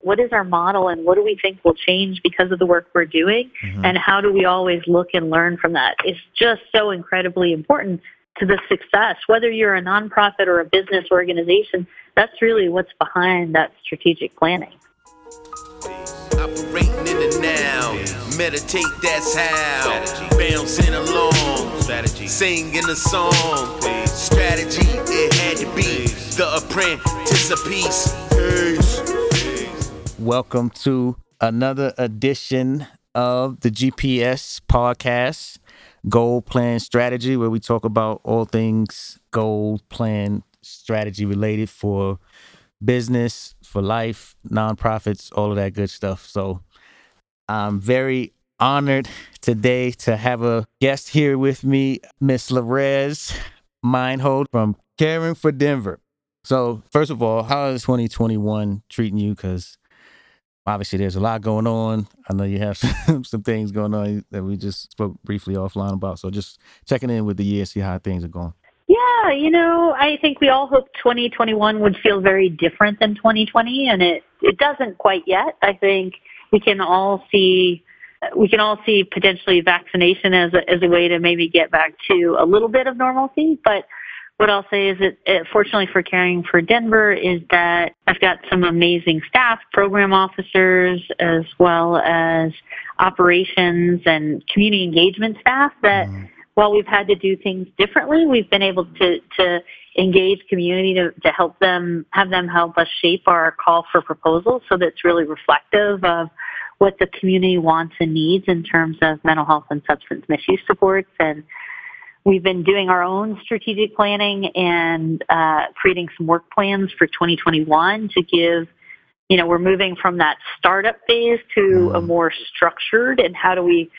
what is our model and what do we think will change because of the work we're doing? Mm-hmm. And how do we always look and learn from that? It's just so incredibly important to the success, whether you're a nonprofit or a business organization. That's really what's behind that strategic planning. Operating in the now, meditate, that's how. Bouncing along, strategy. Singing a song, strategy, it had to be. The apprentice of peace. Welcome to another edition of the GPS podcast, Goal Plan Strategy, where we talk about all things goal plan strategy related for business, for life, nonprofits, all of that good stuff. So I'm very honored today to have a guest here with me, Miss Lorez Meinhold from Caring for Denver. So, first of all, how is 2021 treating you? Because obviously there's a lot going on. I know you have some, some things going on that we just spoke briefly offline about. So just checking in with the year, see how things are going. Yeah, you know, I think we all hope 2021 would feel very different than 2020, and it it doesn't quite yet. I think we can all see we can all see potentially vaccination as a, as a way to maybe get back to a little bit of normalcy, but what I'll say is that, uh, fortunately for Caring for Denver, is that I've got some amazing staff, program officers, as well as operations and community engagement staff that mm-hmm. while we've had to do things differently, we've been able to, to engage community to, to help them, have them help us shape our call for proposals so that's really reflective of what the community wants and needs in terms of mental health and substance misuse supports and We've been doing our own strategic planning and uh, creating some work plans for 2021 to give, you know, we're moving from that startup phase to a mm. more structured and how do we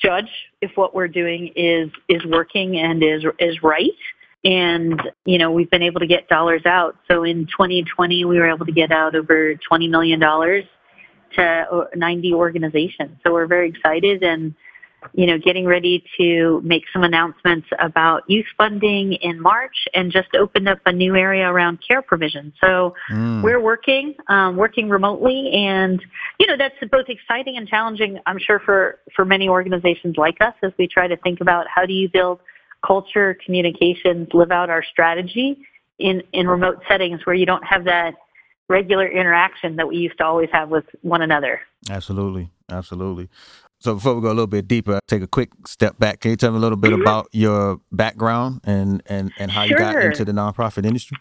judge if what we're doing is is working and is is right. And you know, we've been able to get dollars out. So in 2020, we were able to get out over 20 million dollars to 90 organizations. So we're very excited and you know, getting ready to make some announcements about youth funding in March and just opened up a new area around care provision. So mm. we're working, um, working remotely and, you know, that's both exciting and challenging, I'm sure for, for many organizations like us as we try to think about how do you build culture, communications, live out our strategy in, in remote settings where you don't have that regular interaction that we used to always have with one another. Absolutely. Absolutely. So before we go a little bit deeper, take a quick step back. Can you tell me a little bit mm-hmm. about your background and, and, and how sure. you got into the nonprofit industry?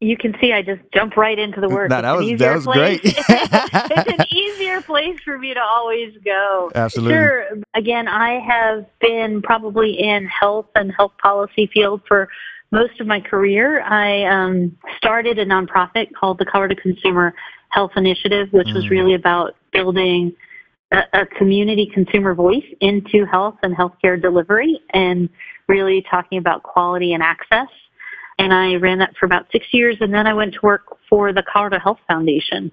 You can see I just jump right into the work. No, that was that was place. great. it's an easier place for me to always go. Absolutely. Sure. Again, I have been probably in health and health policy field for most of my career. I um, started a nonprofit called the Colorado Consumer Health Initiative, which mm. was really about building a, a community consumer voice into health and healthcare delivery and really talking about quality and access. And I ran that for about six years, and then I went to work for the Colorado Health Foundation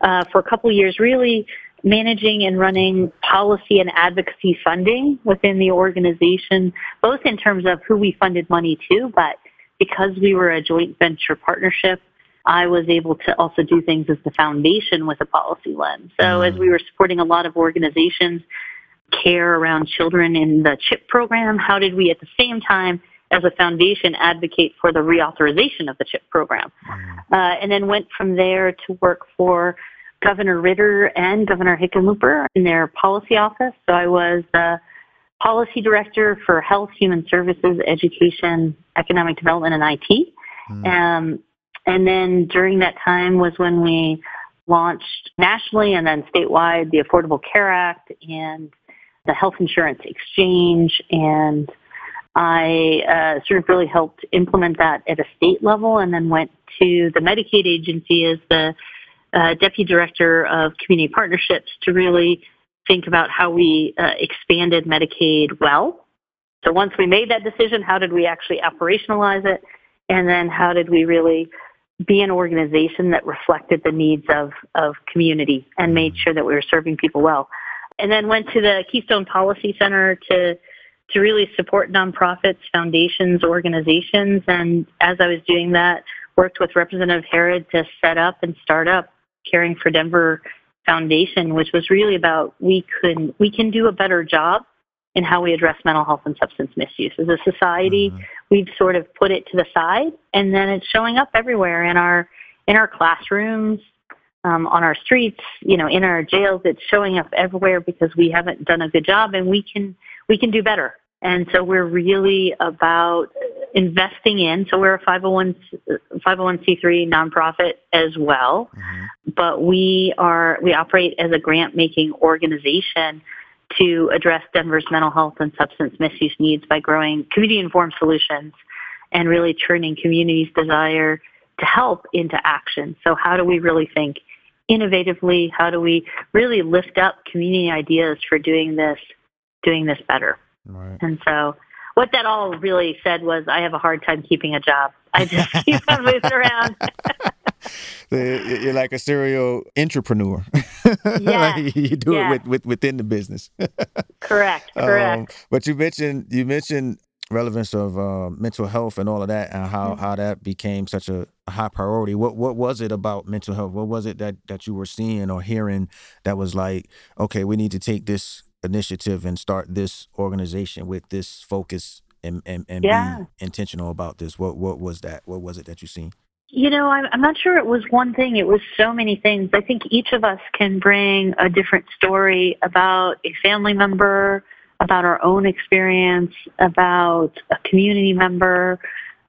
uh, for a couple of years, really managing and running policy and advocacy funding within the organization, both in terms of who we funded money to, but because we were a joint venture partnership, I was able to also do things as the foundation with a policy lens. So mm. as we were supporting a lot of organizations, care around children in the CHIP program, how did we at the same time as a foundation advocate for the reauthorization of the CHIP program? Mm. Uh, and then went from there to work for Governor Ritter and Governor Hickenlooper in their policy office. So I was the policy director for health, human services, education, economic development, and IT. Mm. Um, and then during that time was when we launched nationally and then statewide the Affordable Care Act and the health insurance exchange and I uh, sort of really helped implement that at a state level and then went to the Medicaid agency as the uh, deputy director of community partnerships to really think about how we uh, expanded Medicaid well. So once we made that decision, how did we actually operationalize it? And then how did we really be an organization that reflected the needs of, of community and made sure that we were serving people well. And then went to the Keystone Policy Center to to really support nonprofits, foundations, organizations. And as I was doing that, worked with Representative Herod to set up and start up Caring for Denver Foundation, which was really about we could we can do a better job in how we address mental health and substance misuse. As a society, mm-hmm. We've sort of put it to the side, and then it's showing up everywhere in our in our classrooms, um, on our streets, you know, in our jails. It's showing up everywhere because we haven't done a good job, and we can we can do better. And so we're really about investing in. So we're a 501 501c3 nonprofit as well, mm-hmm. but we are we operate as a grant making organization to address Denver's mental health and substance misuse needs by growing community informed solutions and really turning communities' desire to help into action. So how do we really think innovatively? How do we really lift up community ideas for doing this, doing this better? Right. And so what that all really said was I have a hard time keeping a job. I just keep on moving around. You're like a serial entrepreneur. Yeah, like you do yeah. it with, with, within the business. correct. Correct. Um, but you mentioned you mentioned relevance of uh, mental health and all of that, and how, mm-hmm. how that became such a high priority. What what was it about mental health? What was it that that you were seeing or hearing that was like, okay, we need to take this initiative and start this organization with this focus and and, and yeah. be intentional about this? What what was that? What was it that you seen? You know, I'm, not sure it was one thing. It was so many things. I think each of us can bring a different story about a family member, about our own experience, about a community member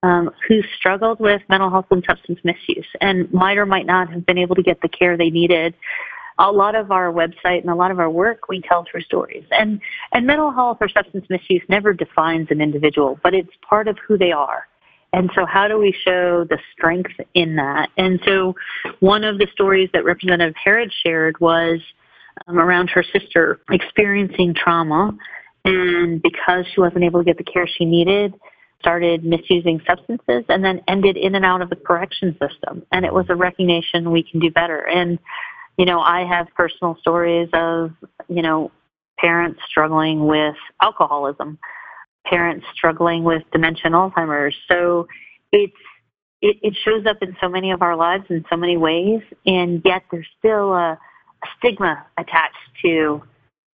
um, who struggled with mental health and substance misuse and might or might not have been able to get the care they needed a lot of our website and a lot of our work we tell through stories. And and mental health or substance misuse never defines an individual, but it's part of who they are. And so how do we show the strength in that? And so one of the stories that Representative Herod shared was um, around her sister experiencing trauma and because she wasn't able to get the care she needed, started misusing substances and then ended in and out of the correction system. And it was a recognition we can do better. And you know, I have personal stories of, you know, parents struggling with alcoholism, parents struggling with dementia and Alzheimer's. So it's, it, it shows up in so many of our lives in so many ways, and yet there's still a, a stigma attached to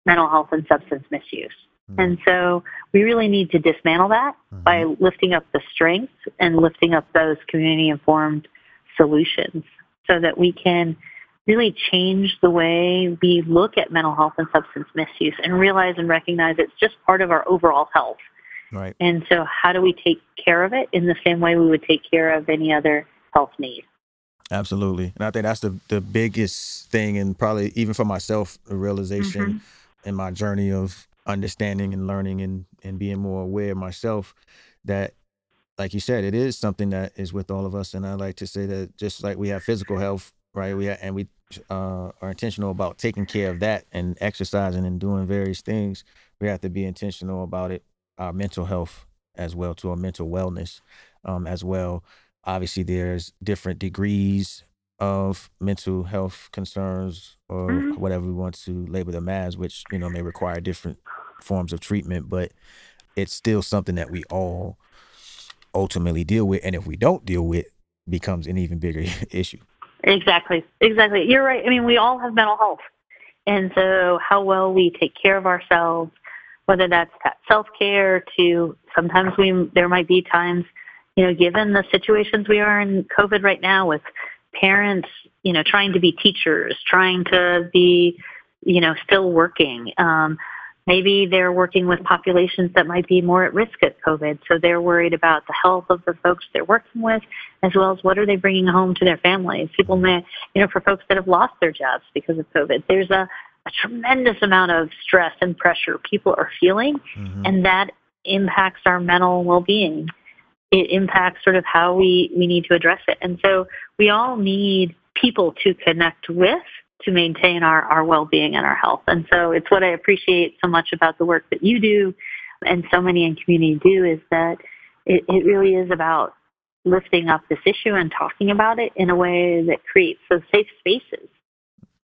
mental health and substance misuse. Mm-hmm. And so we really need to dismantle that mm-hmm. by lifting up the strengths and lifting up those community informed solutions so that we can really change the way we look at mental health and substance misuse and realize and recognize it's just part of our overall health. Right. And so how do we take care of it in the same way we would take care of any other health need? Absolutely. And I think that's the, the biggest thing and probably even for myself, the realization mm-hmm. in my journey of understanding and learning and, and being more aware of myself that like you said, it is something that is with all of us. And I like to say that just like we have physical health, right? We have, and we uh, are intentional about taking care of that and exercising and doing various things, we have to be intentional about it. Our mental health as well, to our mental wellness um, as well. Obviously, there's different degrees of mental health concerns or mm-hmm. whatever we want to label them as, which you know may require different forms of treatment, but it's still something that we all ultimately deal with, and if we don't deal with, becomes an even bigger issue. Exactly. Exactly. You're right. I mean, we all have mental health. And so how well we take care of ourselves, whether that's that self-care to sometimes we, there might be times, you know, given the situations we are in COVID right now with parents, you know, trying to be teachers, trying to be, you know, still working, um, Maybe they're working with populations that might be more at risk of COVID, so they're worried about the health of the folks they're working with, as well as what are they bringing home to their families. People may, you know, for folks that have lost their jobs because of COVID, there's a, a tremendous amount of stress and pressure people are feeling, mm-hmm. and that impacts our mental well-being. It impacts sort of how we, we need to address it. And so we all need people to connect with to maintain our, our well-being and our health. And so it's what I appreciate so much about the work that you do and so many in community do is that it, it really is about lifting up this issue and talking about it in a way that creates those safe spaces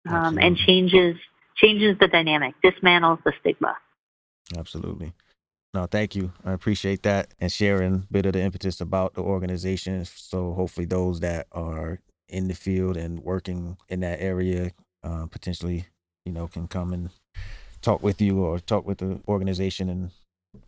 um, and changes changes the dynamic, dismantles the stigma. Absolutely. No, thank you. I appreciate that and sharing a bit of the impetus about the organization. So hopefully those that are in the field and working in that area uh, potentially, you know, can come and talk with you or talk with the organization and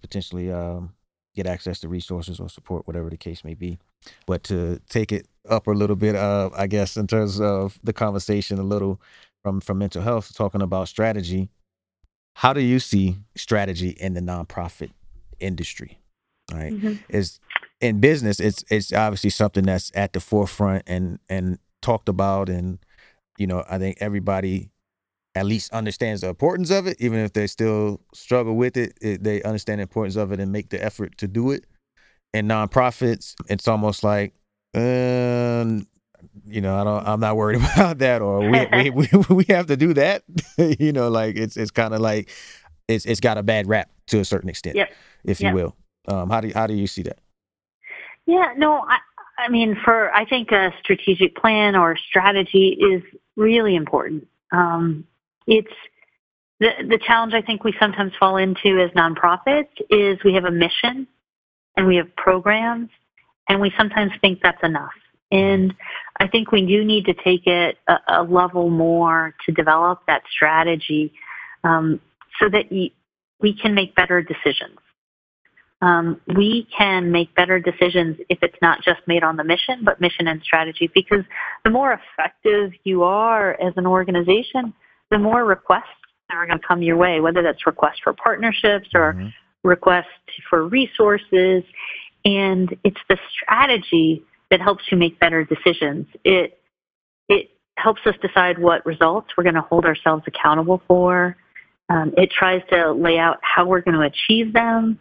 potentially um, get access to resources or support, whatever the case may be. But to take it up a little bit, uh, I guess, in terms of the conversation, a little from from mental health, talking about strategy. How do you see strategy in the nonprofit industry? Right, mm-hmm. is in business, it's it's obviously something that's at the forefront and and talked about, and you know, I think everybody at least understands the importance of it, even if they still struggle with it, it, they understand the importance of it and make the effort to do it. In nonprofits, it's almost like, um, you know, I don't, I'm not worried about that, or we we, we, we have to do that. you know, like it's it's kind of like it's it's got a bad rap to a certain extent, yep. if yep. you will. Um, how do you, how do you see that? Yeah, no, I, I mean, for I think a strategic plan or strategy is really important. Um, it's the the challenge I think we sometimes fall into as nonprofits is we have a mission and we have programs and we sometimes think that's enough. And I think we do need to take it a, a level more to develop that strategy um, so that you, we can make better decisions. Um, we can make better decisions if it's not just made on the mission, but mission and strategy. Because the more effective you are as an organization, the more requests that are going to come your way, whether that's requests for partnerships or mm-hmm. requests for resources. And it's the strategy that helps you make better decisions. It it helps us decide what results we're going to hold ourselves accountable for. Um, it tries to lay out how we're going to achieve them.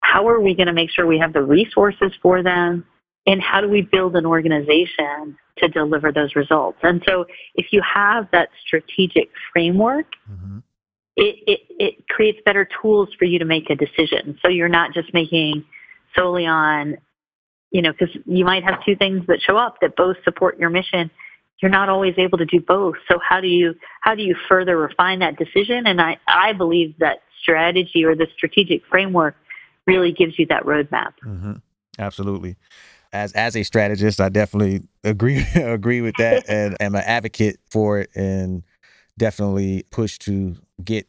How are we going to make sure we have the resources for them? And how do we build an organization to deliver those results. And so if you have that strategic framework, mm-hmm. it, it, it creates better tools for you to make a decision. So you're not just making solely on, you know, because you might have two things that show up that both support your mission. You're not always able to do both. So how do you how do you further refine that decision? And I, I believe that strategy or the strategic framework really gives you that roadmap. Mm-hmm. Absolutely as as a strategist, I definitely agree agree with that, and am an advocate for it, and definitely push to get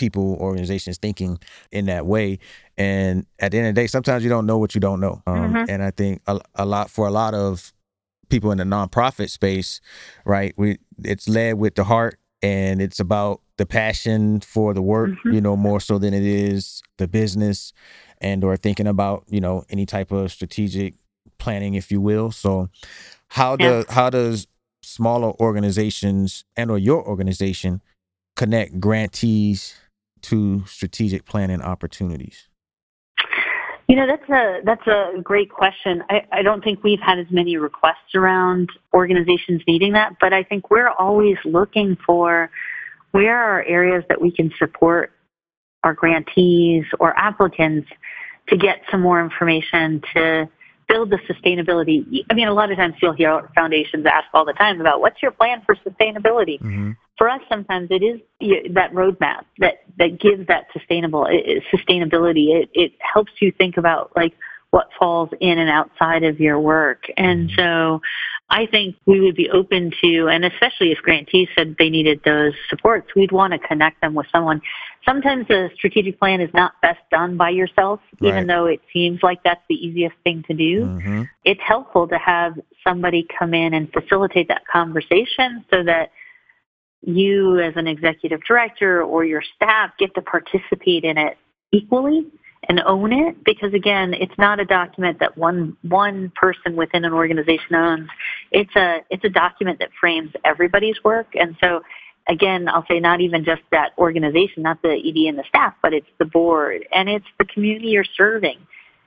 people, organizations thinking in that way. And at the end of the day, sometimes you don't know what you don't know, um, mm-hmm. and I think a, a lot for a lot of people in the nonprofit space, right? We it's led with the heart, and it's about the passion for the work, mm-hmm. you know, more so than it is the business and or thinking about you know any type of strategic planning, if you will. So, how yeah. does how does smaller organizations and or your organization connect grantees to strategic planning opportunities? You know, that's a that's a great question. I, I don't think we've had as many requests around organizations needing that, but I think we're always looking for where are areas that we can support our grantees or applicants to get some more information to build the sustainability. I mean, a lot of times you'll hear foundations ask all the time about what's your plan for sustainability. Mm-hmm. For us, sometimes it is that roadmap that that gives that sustainable sustainability. It it helps you think about like what falls in and outside of your work. And mm-hmm. so I think we would be open to, and especially if grantees said they needed those supports, we'd want to connect them with someone. Sometimes a strategic plan is not best done by yourself, right. even though it seems like that's the easiest thing to do. Mm-hmm. It's helpful to have somebody come in and facilitate that conversation so that you as an executive director or your staff get to participate in it equally and own it because again it's not a document that one one person within an organization owns it's a it's a document that frames everybody's work. And so again i'll say not even just that organization not the ed and the staff but it's the board and it's the community you're serving.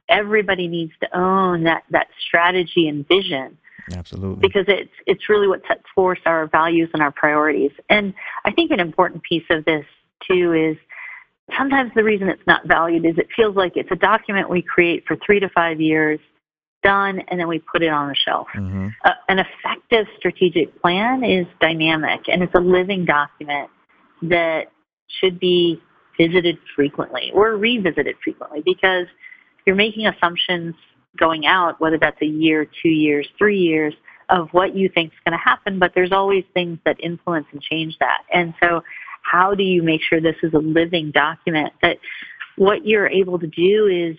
Everybody needs to own that that strategy and vision. Absolutely. Because it's it's really what sets forth our values and our priorities. And i think an important piece of this too is sometimes the reason it's not valued is it feels like it's a document we create for three to five years, done, and then we put it on the shelf. Mm-hmm. Uh, an effective strategic plan is dynamic and it's a living document that should be visited frequently or revisited frequently because you're making assumptions going out, whether that's a year, two years, three years, of what you think is going to happen, but there's always things that influence and change that. And so, how do you make sure this is a living document that what you're able to do is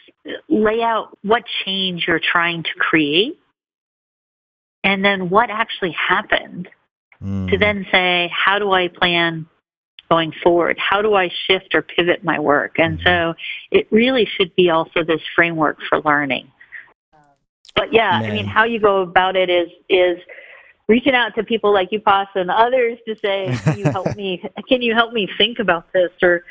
lay out what change you're trying to create and then what actually happened mm. to then say, how do I plan going forward? How do I shift or pivot my work? And mm-hmm. so it really should be also this framework for learning. But yeah, Man. I mean, how you go about it is is reaching out to people like you, Pas, and others to say, "Can you help me? Can you help me think about this?" Or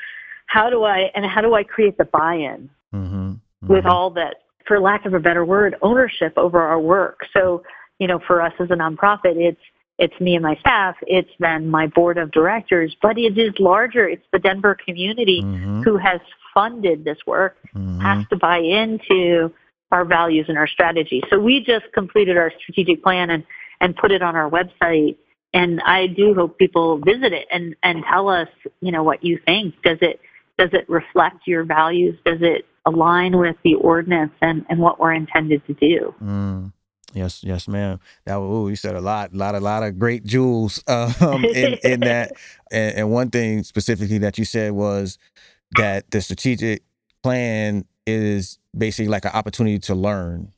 how do I and how do I create the buy-in mm-hmm. Mm-hmm. with all that, for lack of a better word, ownership over our work. So you know, for us as a nonprofit, it's it's me and my staff, it's then my board of directors, but it is larger. It's the Denver community mm-hmm. who has funded this work, mm-hmm. has to buy into our values and our strategy. So we just completed our strategic plan and, and put it on our website. And I do hope people visit it and, and tell us, you know, what you think. Does it does it reflect your values? Does it align with the ordinance and, and what we're intended to do? Mm. Yes, yes, ma'am. That oh, you said a lot, A lot, a lot of great jewels um, in, in that. And, and one thing specifically that you said was that the strategic plan is basically like an opportunity to learn,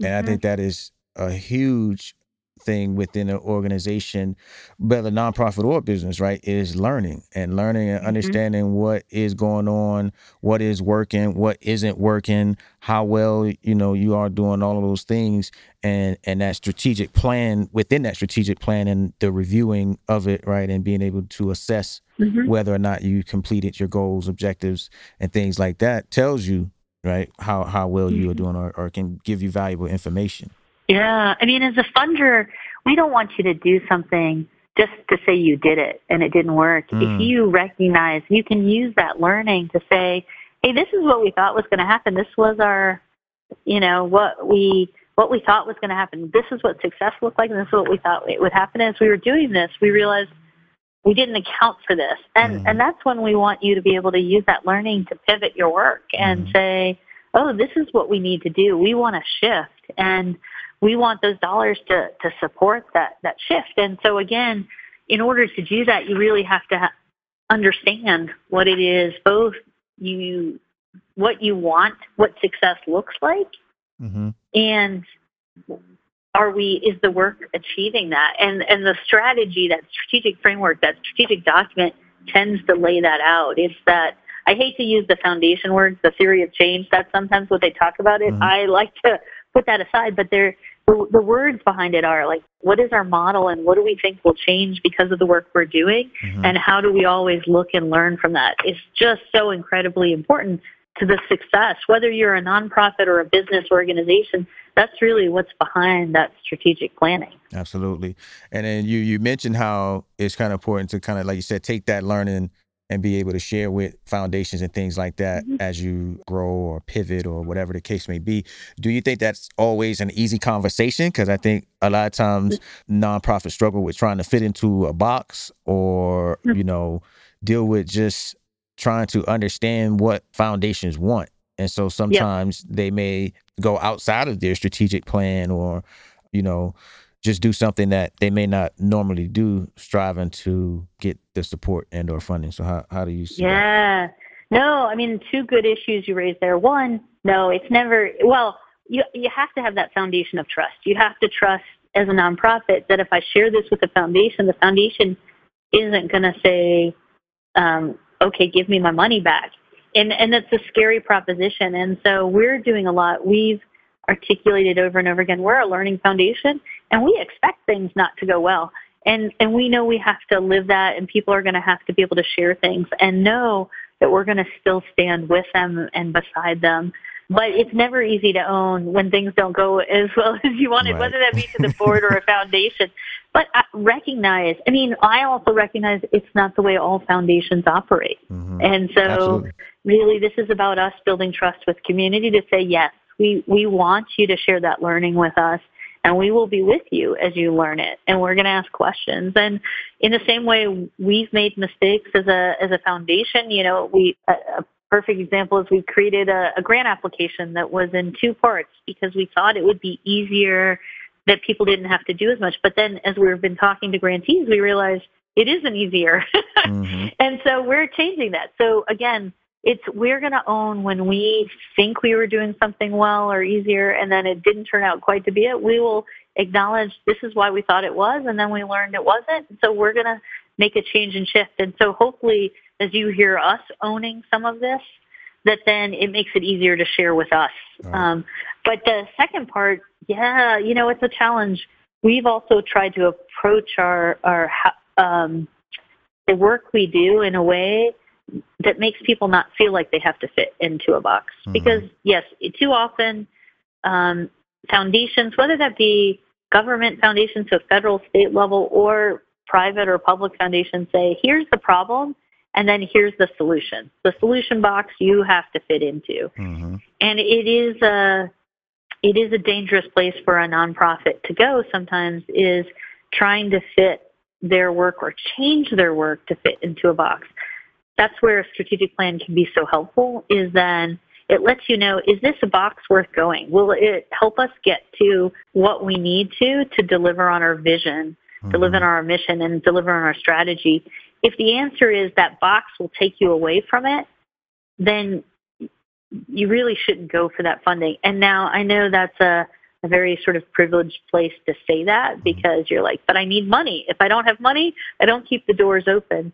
and mm-hmm. I think that is a huge thing within an organization, whether nonprofit or business, right, is learning and learning and mm-hmm. understanding what is going on, what is working, what isn't working, how well you know you are doing all of those things, and and that strategic plan within that strategic plan and the reviewing of it, right, and being able to assess mm-hmm. whether or not you completed your goals, objectives, and things like that tells you right how how well mm-hmm. you are mm-hmm. doing or, or can give you valuable information yeah. I mean, as a funder, we don't want you to do something just to say you did it and it didn't work. Mm. If you recognize, you can use that learning to say, hey, this is what we thought was going to happen. This was our, you know, what we what we thought was going to happen. This is what success looked like, and this is what we thought it would happen. As we were doing this, we realized we didn't account for this, and mm. and that's when we want you to be able to use that learning to pivot your work and mm. say, oh, this is what we need to do. We want to shift, and we want those dollars to, to support that, that shift. And so again, in order to do that, you really have to ha- understand what it is, both you, what you want, what success looks like, mm-hmm. and are we, is the work achieving that? And, and the strategy, that strategic framework, that strategic document tends to lay that out. It's that I hate to use the foundation words, the theory of change. That's sometimes what they talk about it. Mm-hmm. I like to put that aside, but there the, the words behind it are like, what is our model and what do we think will change because of the work we're doing? Mm-hmm. And how do we always look and learn from that? It's just so incredibly important to the success, whether you're a nonprofit or a business organization. That's really what's behind that strategic planning. Absolutely. And then you, you mentioned how it's kind of important to kind of, like you said, take that learning and be able to share with foundations and things like that mm-hmm. as you grow or pivot or whatever the case may be. Do you think that's always an easy conversation? Because I think a lot of times nonprofits struggle with trying to fit into a box or, mm-hmm. you know, deal with just trying to understand what foundations want. And so sometimes yep. they may go outside of their strategic plan or, you know, just do something that they may not normally do, striving to get the support and or funding. So how how do you see yeah. That? No, I mean two good issues you raised there. One, no, it's never well, you you have to have that foundation of trust. You have to trust as a nonprofit that if I share this with the foundation, the foundation isn't going to say, um, "Okay, give me my money back," and and that's a scary proposition. And so we're doing a lot. We've articulated over and over again. We're a learning foundation, and we expect things not to go well. And and we know we have to live that, and people are going to have to be able to share things and know that we're going to still stand with them and beside them. But it's never easy to own when things don't go as well as you wanted, right. whether that be to the board or a foundation. But I recognize, I mean, I also recognize it's not the way all foundations operate. Mm-hmm. And so, Absolutely. really, this is about us building trust with community to say, yes, we, we want you to share that learning with us and we will be with you as you learn it and we're going to ask questions and in the same way we've made mistakes as a as a foundation you know we a, a perfect example is we created a, a grant application that was in two parts because we thought it would be easier that people didn't have to do as much. But then as we've been talking to grantees, we realized it isn't easier. mm-hmm. And so we're changing that. So again, it's we're going to own when we think we were doing something well or easier and then it didn't turn out quite to be it. We will acknowledge this is why we thought it was and then we learned it wasn't. So we're going to make a change and shift. And so hopefully as you hear us owning some of this, that then it makes it easier to share with us. Right. Um, but the second part, yeah, you know, it's a challenge. We've also tried to approach our our um, the work we do in a way that makes people not feel like they have to fit into a box. Mm-hmm. Because yes, too often um, foundations, whether that be government foundations, so federal, state level, or private or public foundations, say, "Here's the problem." and then here's the solution. The solution box you have to fit into. Mm-hmm. And it is a it is a dangerous place for a nonprofit to go sometimes is trying to fit their work or change their work to fit into a box. That's where a strategic plan can be so helpful is then it lets you know, is this a box worth going? Will it help us get to what we need to to deliver on our vision, mm-hmm. deliver on our mission, and deliver on our strategy? If the answer is that box will take you away from it, then you really shouldn't go for that funding. And now I know that's a, a very sort of privileged place to say that mm-hmm. because you're like, but I need money. If I don't have money, I don't keep the doors open.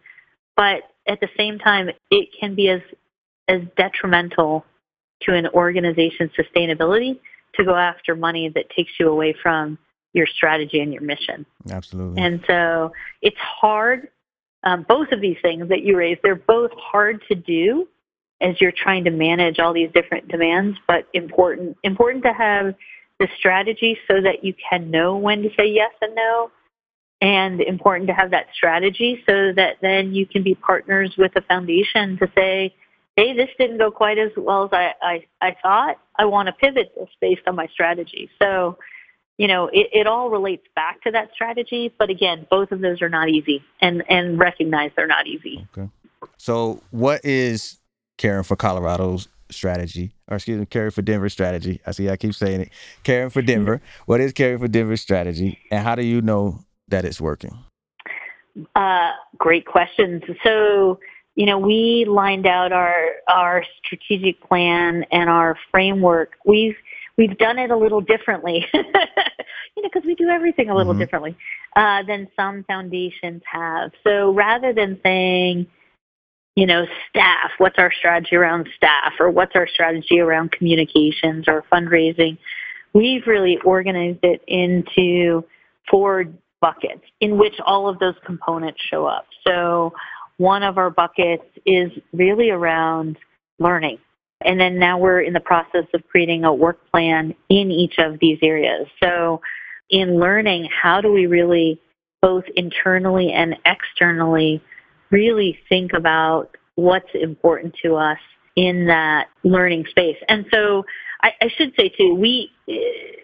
But at the same time, it can be as as detrimental to an organization's sustainability to go after money that takes you away from your strategy and your mission. Absolutely. And so it's hard um, both of these things that you raised, they're both hard to do as you're trying to manage all these different demands, but important important to have the strategy so that you can know when to say yes and no, and important to have that strategy so that then you can be partners with a foundation to say, hey, this didn't go quite as well as I, I, I thought. I want to pivot this based on my strategy. So you know, it, it all relates back to that strategy. But again, both of those are not easy and, and recognize they're not easy. Okay. So what is Caring for Colorado's strategy, or excuse me, Caring for Denver strategy? I see I keep saying it. Caring for Denver. what is Caring for Denver strategy and how do you know that it's working? Uh, great questions. So, you know, we lined out our our strategic plan and our framework. We've we've done it a little differently, you know, because we do everything a little mm-hmm. differently uh, than some foundations have. So rather than saying, you know, staff, what's our strategy around staff, or what's our strategy around communications or fundraising, we've really organized it into four buckets in which all of those components show up. So one of our buckets is really around learning. And then now we're in the process of creating a work plan in each of these areas. So in learning, how do we really both internally and externally really think about what's important to us in that learning space? And so I, I should say too, we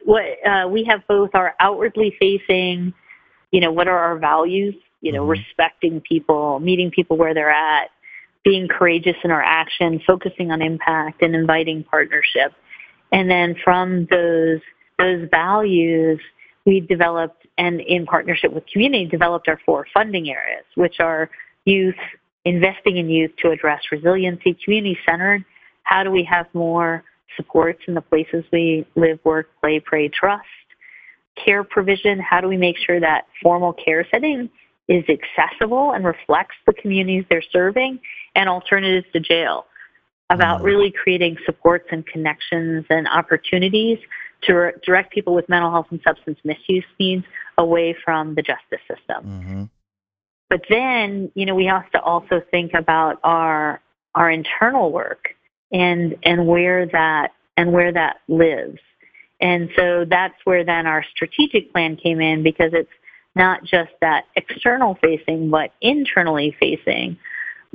what uh, we have both our outwardly facing, you know, what are our values? You know, mm-hmm. respecting people, meeting people where they're at, being courageous in our action, focusing on impact, and inviting partnership. And then from those those values, we developed and in partnership with community developed our four funding areas, which are youth, investing in youth to address resiliency, community centered. How do we have more supports in the places we live, work, play, pray, trust? Care provision. How do we make sure that formal care setting is accessible and reflects the communities they're serving and alternatives to jail about mm-hmm. really creating supports and connections and opportunities to re- direct people with mental health and substance misuse needs away from the justice system. Mm-hmm. But then, you know, we have to also think about our our internal work and and where that and where that lives. And so that's where then our strategic plan came in because it's not just that external facing, but internally facing.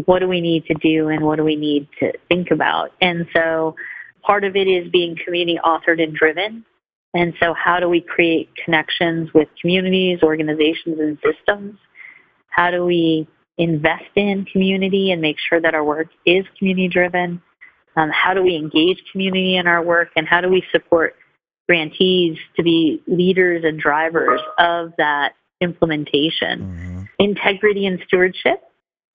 What do we need to do and what do we need to think about? And so part of it is being community authored and driven. And so how do we create connections with communities, organizations, and systems? How do we invest in community and make sure that our work is community driven? Um, how do we engage community in our work and how do we support grantees to be leaders and drivers of that implementation. Mm-hmm. Integrity and stewardship.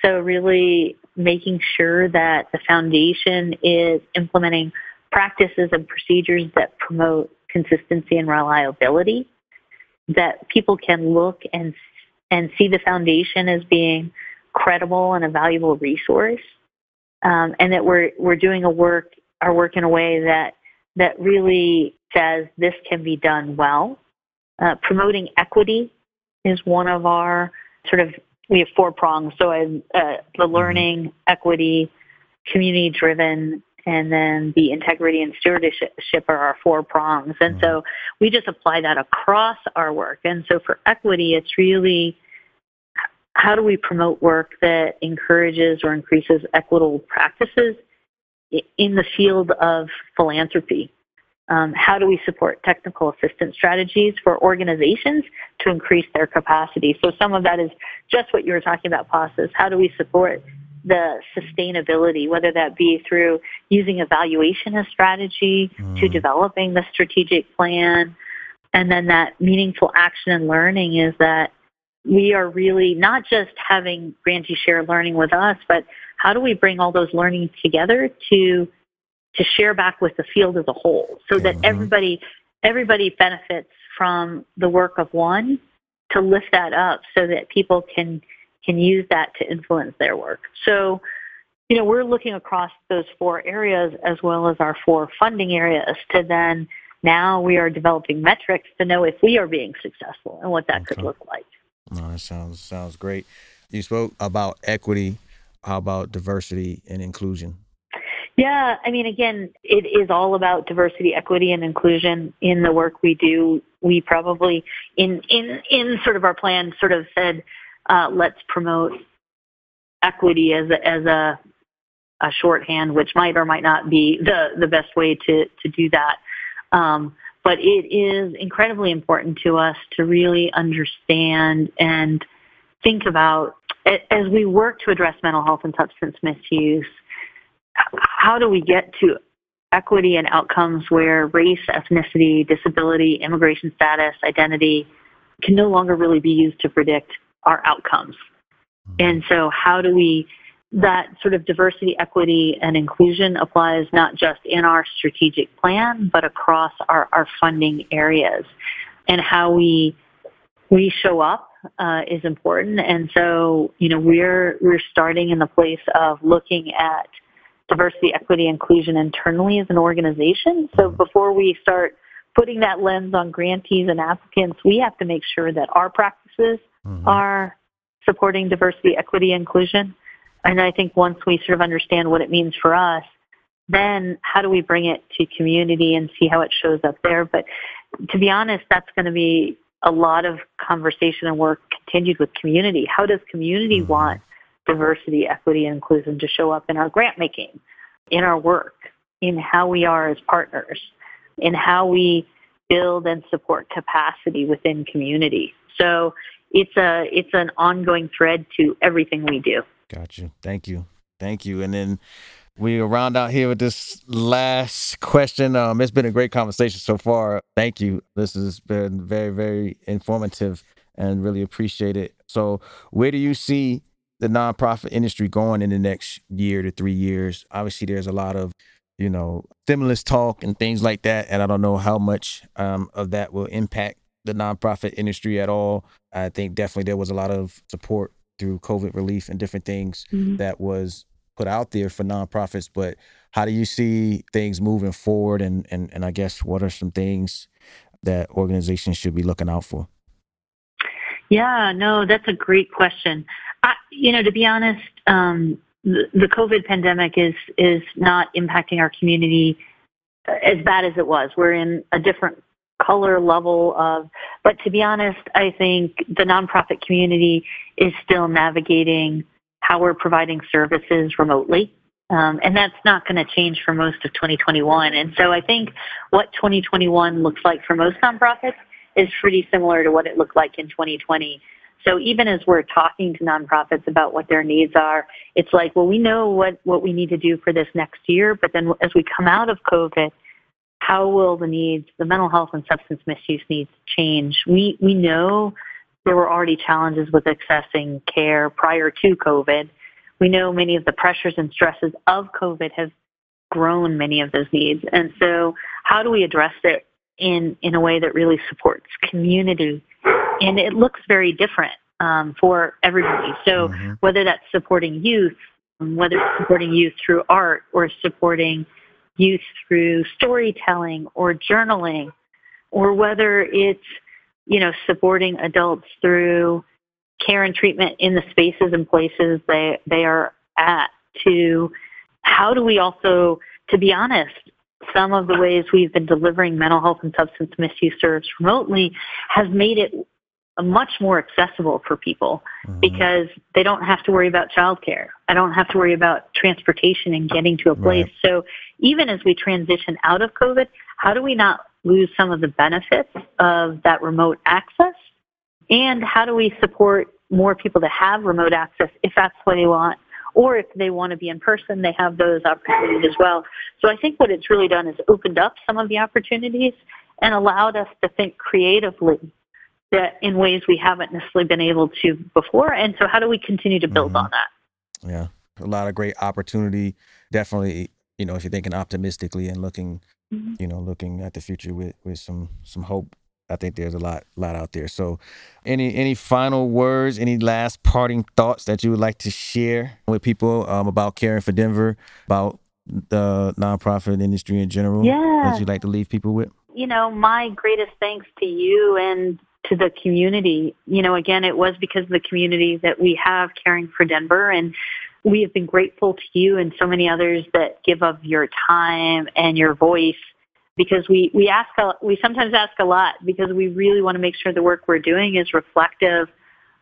So, really making sure that the foundation is implementing practices and procedures that promote consistency and reliability, that people can look and, and see the foundation as being credible and a valuable resource, um, and that we're, we're doing a work, our work in a way that, that really says this can be done well. Uh, promoting equity is one of our sort of we have four prongs. So uh, the mm-hmm. learning, equity, community driven, and then the integrity and stewardship are our four prongs. And so mm-hmm. we just apply that across our work. And so for equity, it's really how do we promote work that encourages or increases equitable practices in the field of philanthropy? Um, how do we support technical assistance strategies for organizations to increase their capacity? So some of that is just what you were talking about, Pasas. How do we support the sustainability, whether that be through using evaluation as strategy mm. to developing the strategic plan, and then that meaningful action and learning is that we are really not just having grantee share learning with us, but how do we bring all those learnings together to to share back with the field as a whole so that mm-hmm. everybody everybody benefits from the work of one to lift that up so that people can can use that to influence their work. So, you know, we're looking across those four areas as well as our four funding areas to then now we are developing metrics to know if we are being successful and what that okay. could look like. No, that sounds sounds great. You spoke about equity. How about diversity and inclusion? Yeah, I mean, again, it is all about diversity, equity, and inclusion in the work we do. We probably, in in in sort of our plan, sort of said, uh, let's promote equity as a, as a a shorthand, which might or might not be the the best way to to do that. Um, but it is incredibly important to us to really understand and think about as we work to address mental health and substance misuse how do we get to equity and outcomes where race, ethnicity, disability, immigration status, identity can no longer really be used to predict our outcomes. Mm-hmm. And so how do we that sort of diversity, equity, and inclusion applies not just in our strategic plan, but across our, our funding areas. And how we we show up uh, is important. And so, you know, we're we're starting in the place of looking at diversity, equity, inclusion internally as an organization. So before we start putting that lens on grantees and applicants, we have to make sure that our practices mm-hmm. are supporting diversity, equity, inclusion. And I think once we sort of understand what it means for us, then how do we bring it to community and see how it shows up there? But to be honest, that's going to be a lot of conversation and work continued with community. How does community mm-hmm. want diversity, equity, and inclusion to show up in our grant making, in our work, in how we are as partners, in how we build and support capacity within community. So it's a it's an ongoing thread to everything we do. Got you. Thank you. Thank you. And then we will round out here with this last question. Um, it's been a great conversation so far. Thank you. This has been very, very informative and really appreciate it. So, where do you see the nonprofit industry going in the next year to three years. Obviously, there's a lot of you know stimulus talk and things like that, and I don't know how much um, of that will impact the nonprofit industry at all. I think definitely there was a lot of support through COVID relief and different things mm-hmm. that was put out there for nonprofits. But how do you see things moving forward? And and and I guess what are some things that organizations should be looking out for? Yeah, no, that's a great question. I, you know, to be honest, um, the, the COVID pandemic is is not impacting our community as bad as it was. We're in a different color level of, but to be honest, I think the nonprofit community is still navigating how we're providing services remotely. Um, and that's not going to change for most of 2021. And so I think what 2021 looks like for most nonprofits is pretty similar to what it looked like in 2020. So even as we're talking to nonprofits about what their needs are, it's like, well, we know what, what we need to do for this next year, but then as we come out of COVID, how will the needs, the mental health and substance misuse needs change? We, we know there were already challenges with accessing care prior to COVID. We know many of the pressures and stresses of COVID have grown many of those needs. And so how do we address it in, in a way that really supports community? And it looks very different um, for everybody. So mm-hmm. whether that's supporting youth, whether it's supporting youth through art or supporting youth through storytelling or journaling, or whether it's, you know, supporting adults through care and treatment in the spaces and places they, they are at to how do we also, to be honest, some of the ways we've been delivering mental health and substance misuse service remotely has made it much more accessible for people mm-hmm. because they don't have to worry about childcare. I don't have to worry about transportation and getting to a place. Right. So even as we transition out of COVID, how do we not lose some of the benefits of that remote access? And how do we support more people to have remote access if that's what they want? Or if they want to be in person, they have those opportunities as well. So I think what it's really done is opened up some of the opportunities and allowed us to think creatively that in ways we haven't necessarily been able to before. And so how do we continue to build mm-hmm. on that? Yeah. A lot of great opportunity. Definitely, you know, if you're thinking optimistically and looking, mm-hmm. you know, looking at the future with, with some some hope, I think there's a lot lot out there. So any any final words, any last parting thoughts that you would like to share with people um, about caring for Denver, about the nonprofit industry in general? Yeah. That you'd like to leave people with? You know, my greatest thanks to you and to the community. You know, again, it was because of the community that we have caring for Denver and we have been grateful to you and so many others that give of your time and your voice because we, we ask, a, we sometimes ask a lot because we really want to make sure the work we're doing is reflective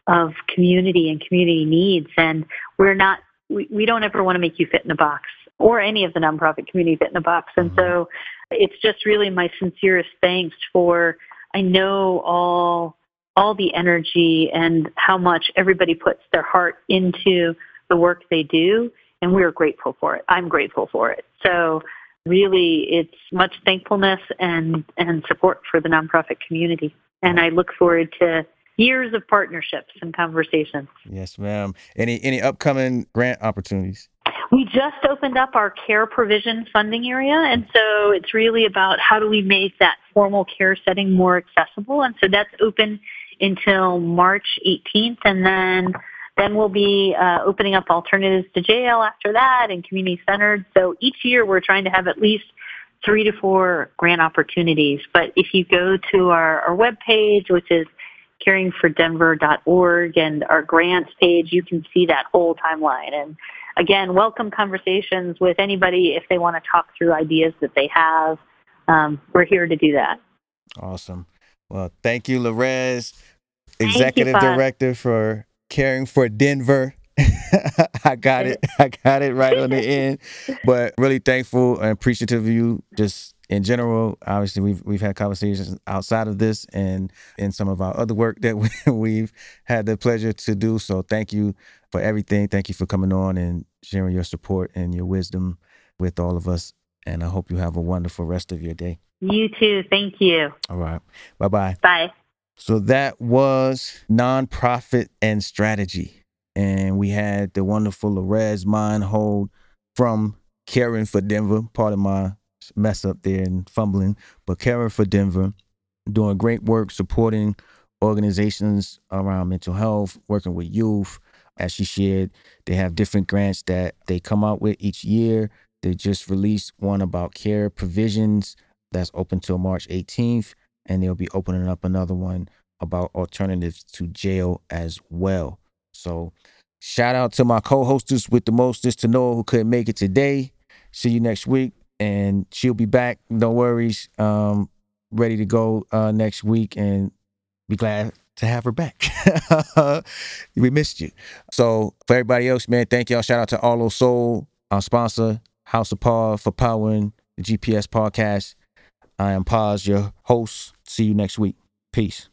of community and community needs. And we're not, we, we don't ever want to make you fit in a box or any of the nonprofit community fit in a box. And mm-hmm. so it's just really my sincerest thanks for I know all all the energy and how much everybody puts their heart into the work they do, and we're grateful for it. I'm grateful for it. So really, it's much thankfulness and and support for the nonprofit community, and I look forward to years of partnerships and conversations. Yes, ma'am. Any any upcoming grant opportunities? We just opened up our care provision funding area, and so it's really about how do we make that formal care setting more accessible. And so that's open until March 18th, and then then we'll be uh, opening up alternatives to jail after that and community centered. So each year we're trying to have at least three to four grant opportunities. But if you go to our, our webpage, which is caringfordenver.org, and our grants page, you can see that whole timeline. And again, welcome conversations with anybody if they want to talk through ideas that they have. Um, we're here to do that. Awesome. Well, thank you, Lorez, Executive you, Director for Caring for Denver. I got it. I got it right on the end. But really thankful and appreciative of you just in general. Obviously we've we've had conversations outside of this and in some of our other work that we, have had the pleasure to do. So thank you for everything. Thank you for coming on and sharing your support and your wisdom with all of us. And I hope you have a wonderful rest of your day. You too. Thank you. All right. Bye-bye. Bye. So that was nonprofit and strategy. And we had the wonderful Lorez Meinhold from Caring for Denver, part of my mess up there and fumbling, but Caring for Denver, doing great work supporting organizations around mental health, working with youth. As she shared, they have different grants that they come out with each year. They just released one about care provisions that's open till March 18th, and they'll be opening up another one about alternatives to jail as well. So, shout out to my co-hostess with the most, mostest to know who couldn't make it today. See you next week and she'll be back. No worries. Um, ready to go uh, next week, and be glad to have her back. we missed you. So for everybody else, man, thank y'all. Shout out to Arlo Soul, our sponsor, House of Paul, for powering the GPS podcast. I am Paz, your host. See you next week. Peace.